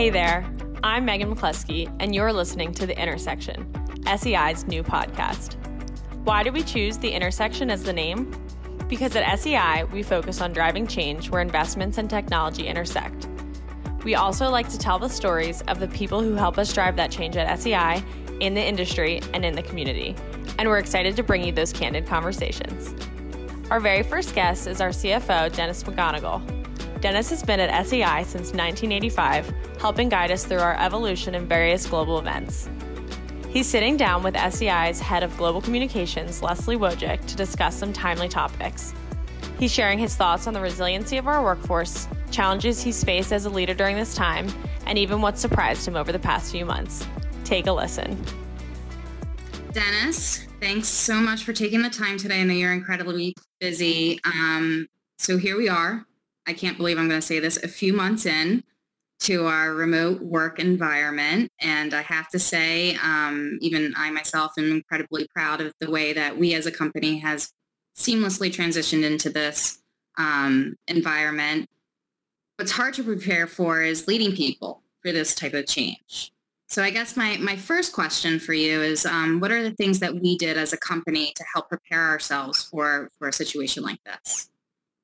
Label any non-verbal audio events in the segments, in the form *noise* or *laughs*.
Hey there, I'm Megan McCluskey, and you're listening to The Intersection, SEI's new podcast. Why did we choose The Intersection as the name? Because at SEI, we focus on driving change where investments and technology intersect. We also like to tell the stories of the people who help us drive that change at SEI, in the industry, and in the community. And we're excited to bring you those candid conversations. Our very first guest is our CFO, Dennis McGonigle. Dennis has been at SEI since 1985, helping guide us through our evolution in various global events. He's sitting down with SEI's head of global communications, Leslie Wojcik, to discuss some timely topics. He's sharing his thoughts on the resiliency of our workforce, challenges he's faced as a leader during this time, and even what surprised him over the past few months. Take a listen. Dennis, thanks so much for taking the time today. I know you're incredibly busy. Um, so here we are. I can't believe I'm going to say this a few months in to our remote work environment. And I have to say, um, even I myself am incredibly proud of the way that we as a company has seamlessly transitioned into this um, environment. What's hard to prepare for is leading people for this type of change. So I guess my, my first question for you is, um, what are the things that we did as a company to help prepare ourselves for, for a situation like this?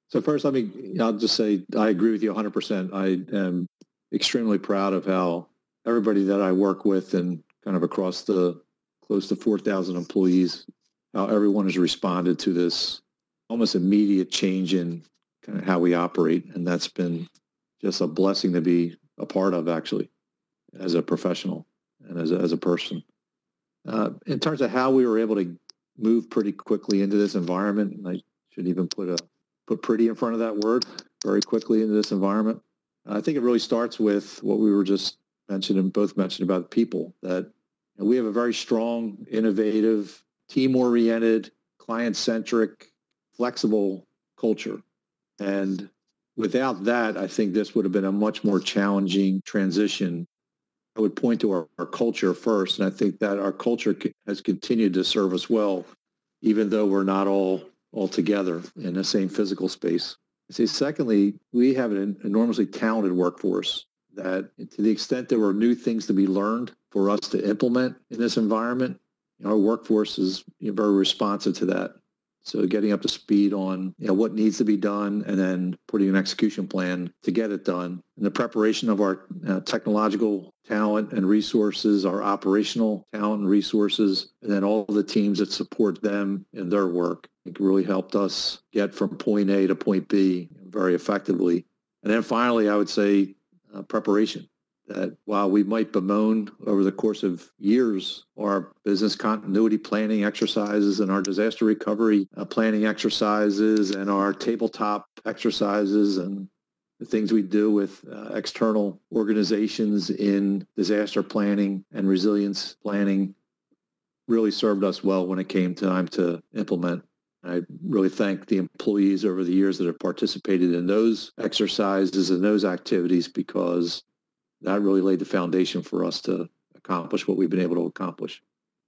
So first, let me, I'll just say I agree with you 100%. I am extremely proud of how everybody that I work with and kind of across the close to 4,000 employees, how everyone has responded to this almost immediate change in kind of how we operate. And that's been just a blessing to be a part of actually as a professional and as a, as a person. Uh, in terms of how we were able to move pretty quickly into this environment, and I should even put a put pretty in front of that word very quickly into this environment. I think it really starts with what we were just mentioning, both mentioned about people that we have a very strong, innovative, team-oriented, client-centric, flexible culture. And without that, I think this would have been a much more challenging transition I would point to our, our culture first, and I think that our culture has continued to serve us well, even though we're not all all together in the same physical space. I say, secondly, we have an enormously talented workforce that, to the extent there were new things to be learned for us to implement in this environment, our workforce is very responsive to that. So getting up to speed on you know, what needs to be done and then putting an execution plan to get it done. And the preparation of our uh, technological talent and resources, our operational talent and resources, and then all the teams that support them in their work. I think really helped us get from point A to point B very effectively. And then finally, I would say uh, preparation that while we might bemoan over the course of years our business continuity planning exercises and our disaster recovery uh, planning exercises and our tabletop exercises and the things we do with uh, external organizations in disaster planning and resilience planning really served us well when it came time to implement. I really thank the employees over the years that have participated in those exercises and those activities because that really laid the foundation for us to accomplish what we've been able to accomplish.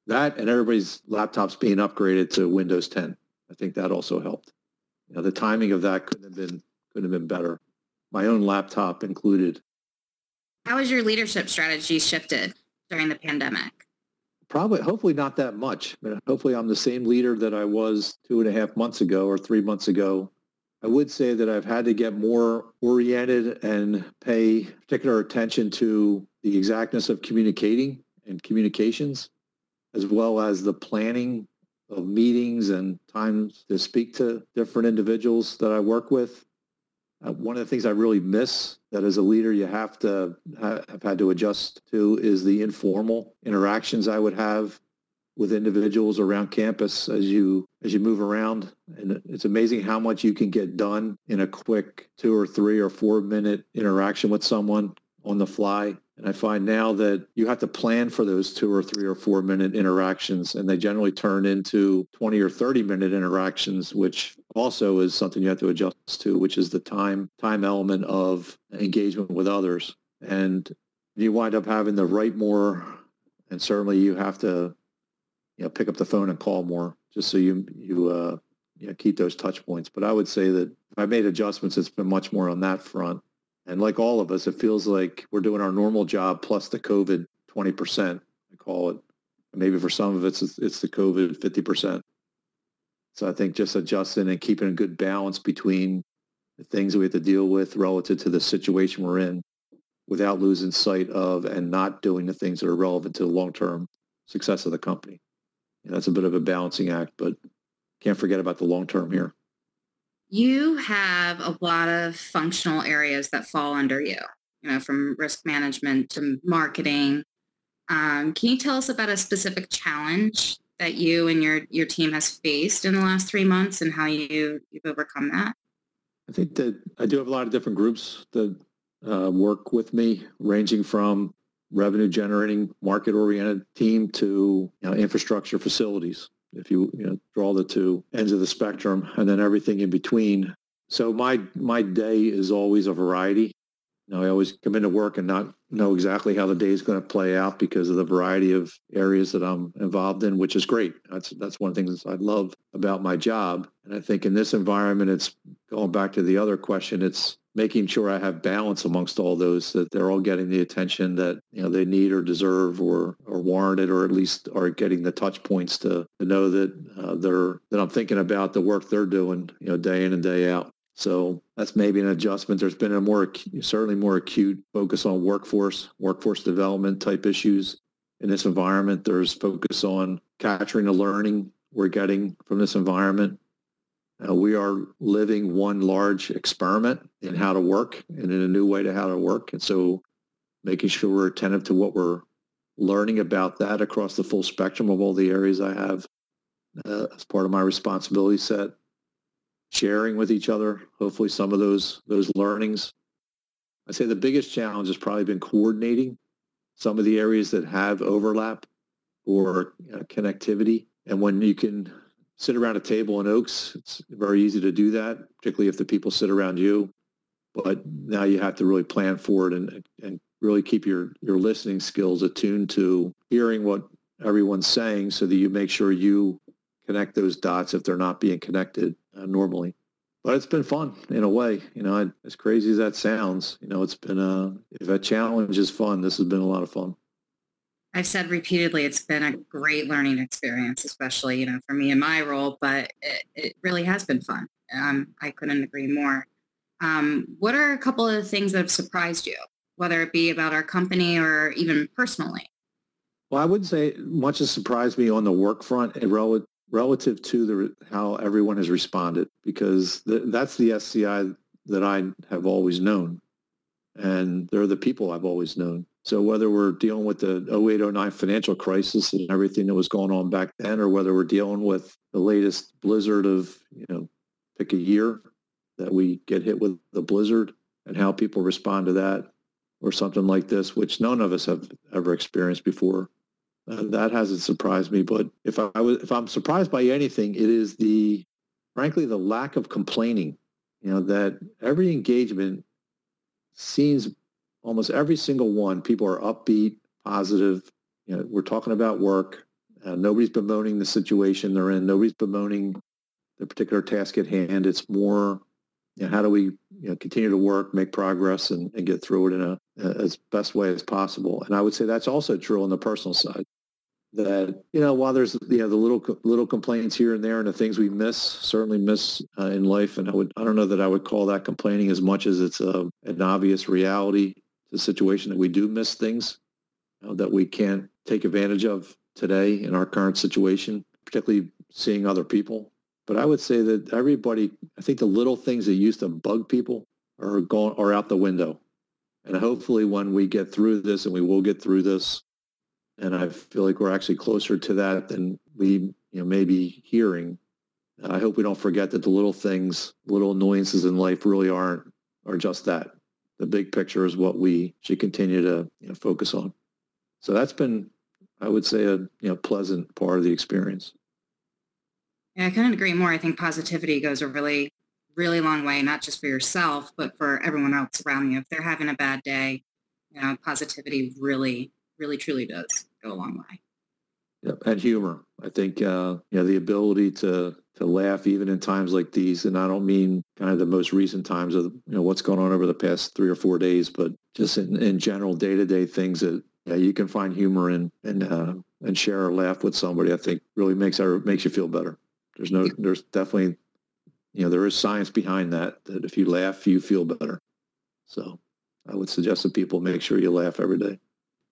That and everybody's laptops being upgraded to Windows 10. I think that also helped. You know, the timing of that couldn't have been couldn't have been better. My own laptop included. How has your leadership strategy shifted during the pandemic? Probably, hopefully not that much. hopefully I'm the same leader that I was two and a half months ago or three months ago I would say that I've had to get more oriented and pay particular attention to the exactness of communicating and communications, as well as the planning of meetings and times to speak to different individuals that I work with. Uh, one of the things I really miss that as a leader you have to have had to adjust to is the informal interactions I would have with individuals around campus as you as you move around. And it's amazing how much you can get done in a quick two or three or four minute interaction with someone on the fly. And i find now that you have to plan for those two or three or four minute interactions and they generally turn into 20 or 30 minute interactions which also is something you have to adjust to which is the time time element of engagement with others. And you wind up having to write more and certainly you have to you know, pick up the phone and call more just so you, you, uh, you know, keep those touch points. But I would say that if I made adjustments, it's been much more on that front. And like all of us, it feels like we're doing our normal job plus the COVID 20%, I call it. Maybe for some of us, it's, it's the COVID 50%. So I think just adjusting and keeping a good balance between the things we have to deal with relative to the situation we're in without losing sight of and not doing the things that are relevant to the long-term success of the company. That's a bit of a balancing act, but can't forget about the long term here. You have a lot of functional areas that fall under you, you know, from risk management to marketing. Um, can you tell us about a specific challenge that you and your, your team has faced in the last three months and how you, you've overcome that? I think that I do have a lot of different groups that uh, work with me, ranging from revenue generating, market oriented team to you know, infrastructure facilities if you, you know, draw the two ends of the spectrum and then everything in between. So my my day is always a variety. You know, I always come into work and not know exactly how the day is going to play out because of the variety of areas that I'm involved in, which is great. That's that's one of the things I love about my job. And I think in this environment, it's going back to the other question. It's making sure I have balance amongst all those, that they're all getting the attention that you know they need or deserve or or warranted, or at least are getting the touch points to, to know that uh, they're that I'm thinking about the work they're doing, you know, day in and day out. So that's maybe an adjustment. There's been a more certainly more acute focus on workforce, workforce development type issues in this environment. There's focus on capturing the learning we're getting from this environment uh, we are living one large experiment in how to work and in a new way to how to work. And so making sure we're attentive to what we're learning about that across the full spectrum of all the areas I have uh, as part of my responsibility set, sharing with each other, hopefully some of those, those learnings. I'd say the biggest challenge has probably been coordinating some of the areas that have overlap or uh, connectivity. And when you can sit around a table in Oaks. It's very easy to do that, particularly if the people sit around you. But now you have to really plan for it and, and really keep your, your listening skills attuned to hearing what everyone's saying so that you make sure you connect those dots if they're not being connected uh, normally. But it's been fun in a way, you know, as crazy as that sounds, you know, it's been a, if a challenge is fun, this has been a lot of fun. I've said repeatedly, it's been a great learning experience, especially, you know, for me in my role, but it, it really has been fun. Um, I couldn't agree more. Um, what are a couple of the things that have surprised you, whether it be about our company or even personally? Well, I would say much has surprised me on the work front and rel- relative to the, how everyone has responded, because th- that's the SEI that I have always known. And they're the people I've always known. So whether we're dealing with the 0809 financial crisis and everything that was going on back then, or whether we're dealing with the latest blizzard of, you know, pick a year that we get hit with the blizzard and how people respond to that or something like this, which none of us have ever experienced before. Uh, that hasn't surprised me. But if I, I was, if I'm surprised by anything, it is the, frankly, the lack of complaining. You know, that every engagement seems almost every single one, people are upbeat, positive. You know, we're talking about work. Uh, nobody's bemoaning the situation they're in. Nobody's bemoaning the particular task at hand. It's more, you know, how do we you know, continue to work, make progress, and, and get through it in a, as best way as possible. And I would say that's also true on the personal side. That you know, while there's you know the little little complaints here and there, and the things we miss, certainly miss uh, in life, and I would I don't know that I would call that complaining as much as it's a, uh, an obvious reality the situation that we do miss things uh, that we can't take advantage of today in our current situation, particularly seeing other people. But I would say that everybody, I think the little things that used to bug people are gone are out the window. And hopefully when we get through this, and we will get through this, and I feel like we're actually closer to that than we you know, may be hearing. I hope we don't forget that the little things, little annoyances in life really aren't, are just that the big picture is what we should continue to you know, focus on. So that's been, I would say, a you know pleasant part of the experience. Yeah, I couldn't agree more. I think positivity goes a really, really long way, not just for yourself, but for everyone else around you. If they're having a bad day, you know, positivity really, really, truly does go a long way. Yeah, and humor. I think uh, you know the ability to to laugh even in times like these, and I don't mean kind of the most recent times of you know what's going on over the past three or four days, but just in, in general day to day things that yeah, you can find humor in and uh, and share or laugh with somebody. I think really makes our makes you feel better. There's no there's definitely you know there is science behind that that if you laugh you feel better. So I would suggest that people make sure you laugh every day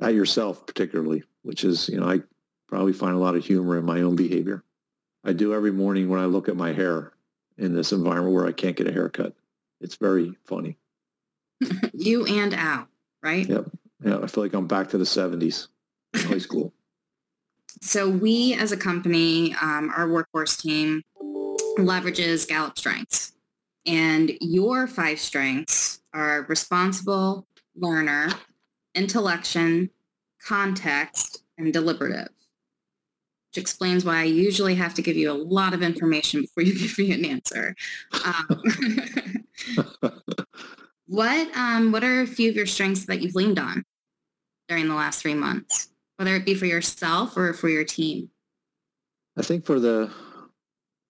at yourself particularly, which is you know I probably find a lot of humor in my own behavior. I do every morning when I look at my hair in this environment where I can't get a haircut. It's very funny. *laughs* you and Al, right? Yep. Yeah, I feel like I'm back to the 70s high school. *laughs* So we as a company, um, our workforce team leverages Gallup strengths. And your five strengths are responsible, learner, intellection, context, and deliberative which explains why I usually have to give you a lot of information before you *laughs* give me an answer. Um, *laughs* what um, what are a few of your strengths that you've leaned on during the last three months, whether it be for yourself or for your team? I think for the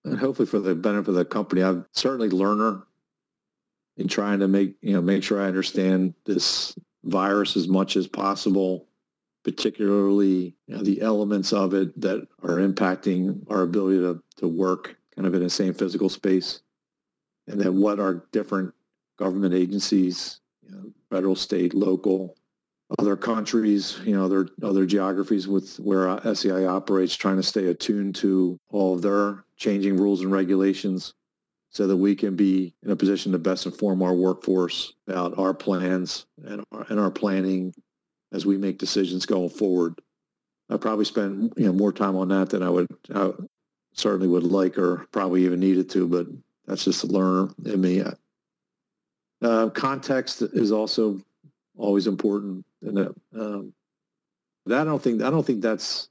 and hopefully for the benefit of the company, I'm certainly learner in trying to make you know make sure I understand this virus as much as possible particularly you know, the elements of it that are impacting our ability to, to work kind of in the same physical space. And then what are different government agencies, you know, federal, state, local, other countries, you know, other other geographies with where SEI operates, trying to stay attuned to all of their changing rules and regulations so that we can be in a position to best inform our workforce about our plans and our, and our planning as we make decisions going forward. I probably spend you know more time on that than I would I certainly would like or probably even needed to, but that's just a learner in me. Uh, context is also always important, and uh, um, that I don't think I don't think that's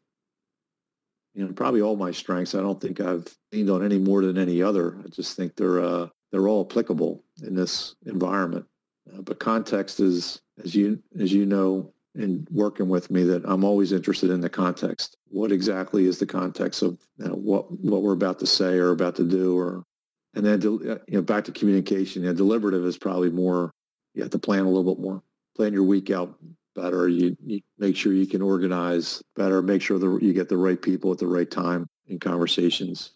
you know probably all my strengths. I don't think I've leaned on any more than any other. I just think they're uh, they're all applicable in this environment. Uh, but context is, as you as you know, in working with me that I'm always interested in the context. What exactly is the context of you know, what what we're about to say or about to do, or and then uh, you know back to communication. Yeah, deliberative is probably more. You have to plan a little bit more. Plan your week out better. You, you make sure you can organize better. Make sure that you get the right people at the right time in conversations.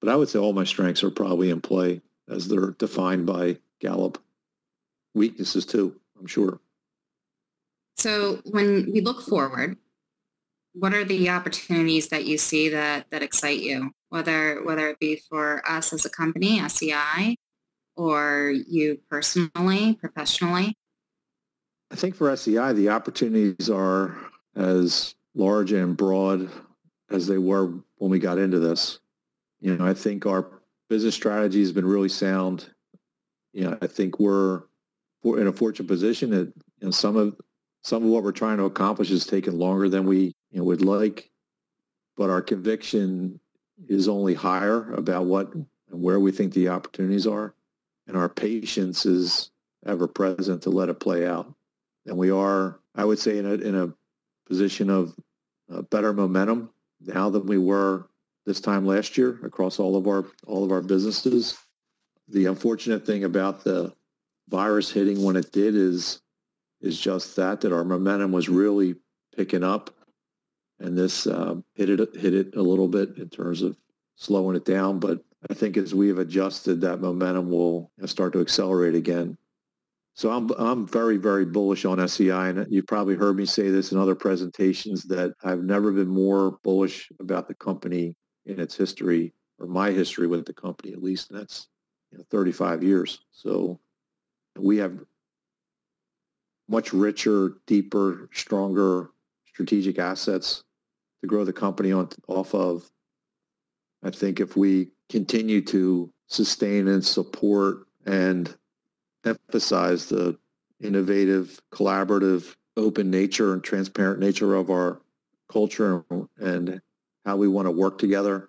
But I would say all my strengths are probably in play as they're defined by Gallup. Weaknesses too, I'm sure. So when we look forward, what are the opportunities that you see that, that excite you, whether, whether it be for us as a company, SEI, or you personally, professionally? I think for SEI, the opportunities are as large and broad as they were when we got into this. You know, I think our business strategy has been really sound. You know, I think we're, in a fortunate position that you know, some of some of what we're trying to accomplish is taking longer than we you know, would like, but our conviction is only higher about what and where we think the opportunities are, and our patience is ever present to let it play out. And we are, I would say, in a in a position of uh, better momentum now than we were this time last year across all of our all of our businesses. The unfortunate thing about the virus hitting when it did is is just that, that our momentum was really picking up. And this uh, hit it hit it a little bit in terms of slowing it down. But I think as we've adjusted, that momentum will start to accelerate again. So I'm I'm very very bullish on SEI, and you've probably heard me say this in other presentations that I've never been more bullish about the company in its history or my history with the company at least, and that's you know, 35 years. So we have much richer, deeper, stronger strategic assets to grow the company on off of. I think if we continue to sustain and support and emphasize the innovative, collaborative, open nature and transparent nature of our culture and how we want to work together,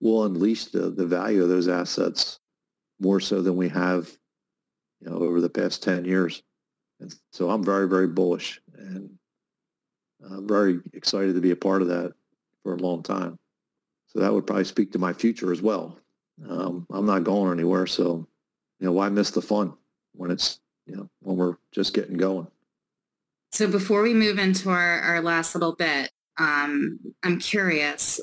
we'll unleash the, the value of those assets more so than we have you know, over the past 10 years. And so I'm very, very bullish and I'm very excited to be a part of that for a long time. So that would probably speak to my future as well. Um, I'm not going anywhere, so you know why miss the fun when it's you know when we're just getting going. So before we move into our, our last little bit, um, I'm curious.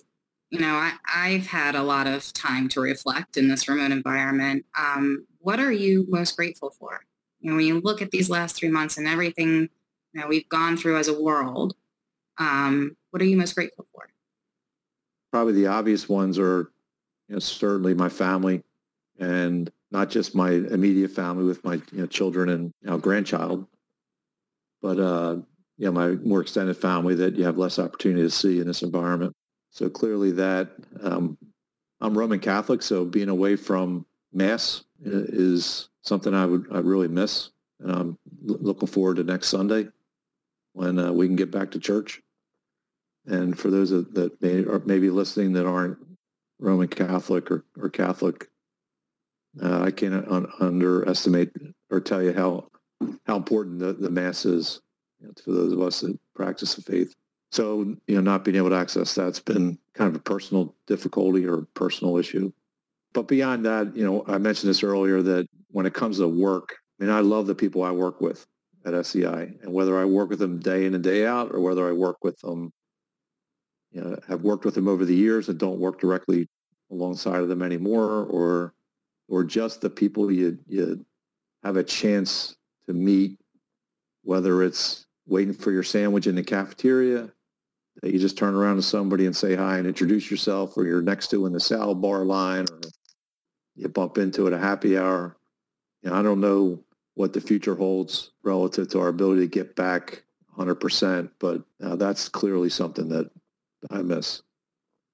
You know, I, I've had a lot of time to reflect in this remote environment. Um, what are you most grateful for? You know, when you look at these last three months and everything know, we've gone through as a world, um, what are you most grateful for? Probably the obvious ones are, you know, certainly my family and not just my immediate family with my you know, children and you know, grandchild, but uh, you know, my more extended family that you have less opportunity to see in this environment. So clearly that um, I'm Roman Catholic, so being away from Mass is something I would I really miss, and I'm looking forward to next Sunday when uh, we can get back to church. And for those that may are maybe listening that aren't Roman Catholic or, or Catholic, uh, I can't un- underestimate or tell you how how important the, the mass is you know, for those of us that practice the faith. So, you know, not being able to access that's been kind of a personal difficulty or personal issue. But beyond that, you know, I mentioned this earlier that when it comes to work, I mean, I love the people I work with at SEI and whether I work with them day in and day out or whether I work with them, you know, have worked with them over the years and don't work directly alongside of them anymore or, or just the people you, you have a chance to meet, whether it's waiting for your sandwich in the cafeteria, that you just turn around to somebody and say hi and introduce yourself, or you're next to in the salad bar line, or you bump into at a happy hour. You know, I don't know what the future holds relative to our ability to get back 100%, but uh, that's clearly something that I miss.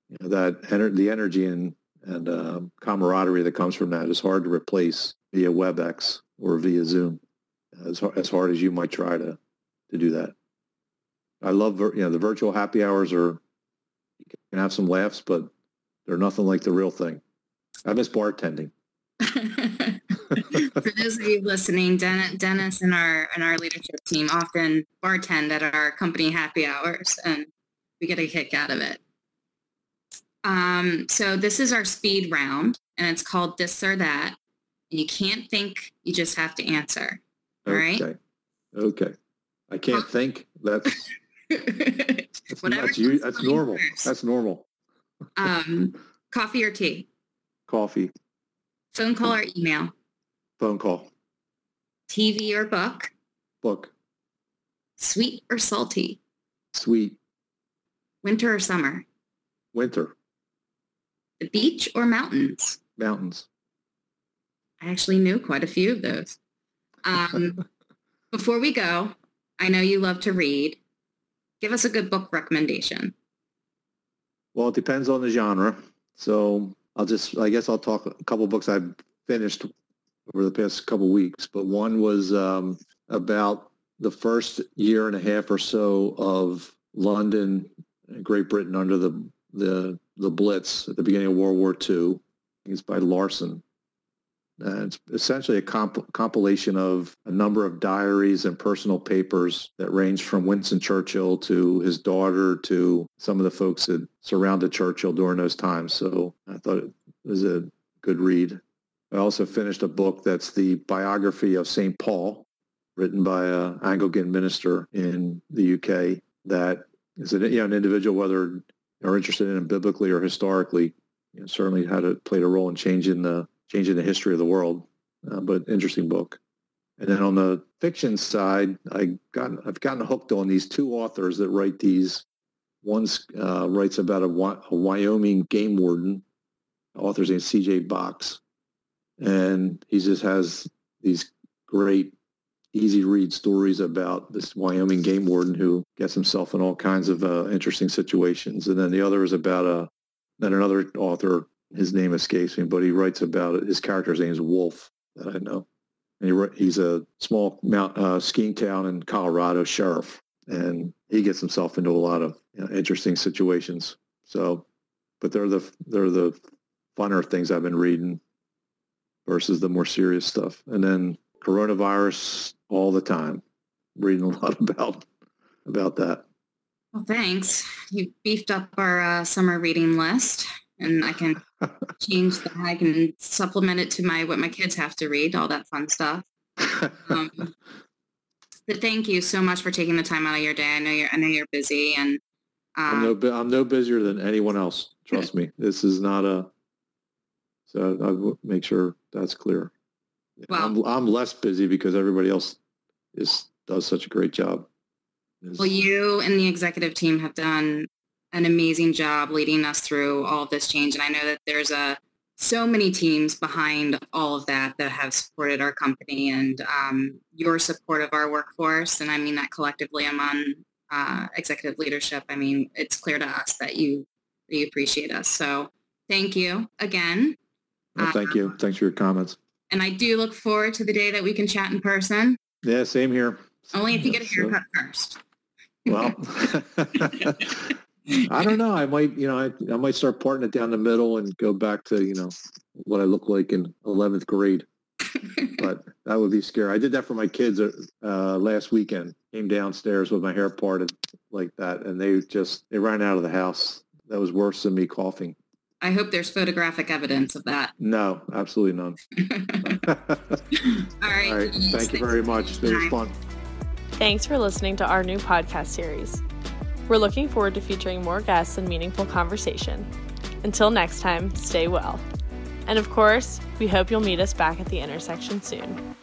You know, that ener- the energy and and uh, camaraderie that comes from that is hard to replace via WebEx or via Zoom as, as hard as you might try to, to do that. I love, you know, the virtual happy hours are, you can have some laughs, but they're nothing like the real thing. I miss bartending. *laughs* For those of you listening, Dennis and our and our leadership team often bartend at our company happy hours, and we get a kick out of it. Um, so this is our speed round, and it's called this or that. And you can't think; you just have to answer. All right. Okay. Okay. I can't think. That's *laughs* that's, that's, you, that's normal. First. That's normal. um, coffee or tea? Coffee. Phone call or email? Phone call. TV or book? Book. Sweet or salty? Sweet. Winter or summer? Winter. The beach or mountains? Mountains. I actually knew quite a few of those. Um, *laughs* before we go, I know you love to read. Give us a good book recommendation. Well, it depends on the genre. So I'll just, I guess I'll talk a couple books I've finished over the past couple weeks. But one was um, about the first year and a half or so of London, Great Britain under the the the Blitz at the beginning of World War II. It's by Larson. It's essentially a comp- compilation of a number of diaries and personal papers that range from Winston Churchill to his daughter to some of the folks that surrounded Churchill during those times. So I thought it was a good read. I also finished a book that's the biography of St. Paul, written by an Anglican minister in the UK that is an, you know, an individual, whether you're interested in biblically or historically, you know, certainly had a, played a role in changing the changing the history of the world. Uh, but interesting book. And then on the fiction side, I got I've gotten hooked on these two authors that write these. One uh, writes about a, a, Wyoming game warden. The author's name C.J. Box, and he just has these great, easy read stories about this Wyoming game warden who gets himself in all kinds of uh, interesting situations. And then the other is about a then another author his name escapes me, but he writes about it. His character's name is Wolf that I know. And he, he's a small mount, uh, skiing town in Colorado sheriff, and he gets himself into a lot of you know, interesting situations. So, but they're the they're the funner things I've been reading versus the more serious stuff. And then coronavirus all the time, reading a *laughs* lot about about that. Well, thanks. You beefed up our uh, summer reading list, and I can *laughs* change that. I can supplement it to my what my kids have to read, all that fun stuff. Um, *laughs* but thank you so much for taking the time out of your day. I know you're I know you're busy, and I'm um, no, I'm no busier than anyone else. Trust me. This is not a, so I will make sure that's clear. Well- I'm, I'm less busy because everybody else is, does such a great job. Is- well, you and the executive team have done an amazing job leading us through all of this change, and I know that there's a so many teams behind all of that that have supported our company and um, your support of our workforce. And I mean that collectively among uh, executive leadership. I mean, it's clear to us that you, that you appreciate us. So thank you again. Well, thank you. Thanks for your comments. And I do look forward to the day that we can chat in person, Yeah, same here. only if you get a *laughs* uh, haircut first. Well, *laughs* *laughs* I don't know. I might, you know, I, I might start parting it down the middle and go back to, you know, what I look like in 11th grade. But that would be scary. I did that for my kids uh, last weekend. Came downstairs with my hair parted like that, and they just they ran out of the house. That was worse than me coughing. I hope there's photographic evidence of that. No, absolutely none. *laughs* All right. All right. Thank you very much. It was fun. Thanks for listening to our new podcast series. We're looking forward to featuring more guests and meaningful conversation. Until next time, stay well. And of course, we hope you'll meet us back at the intersection soon.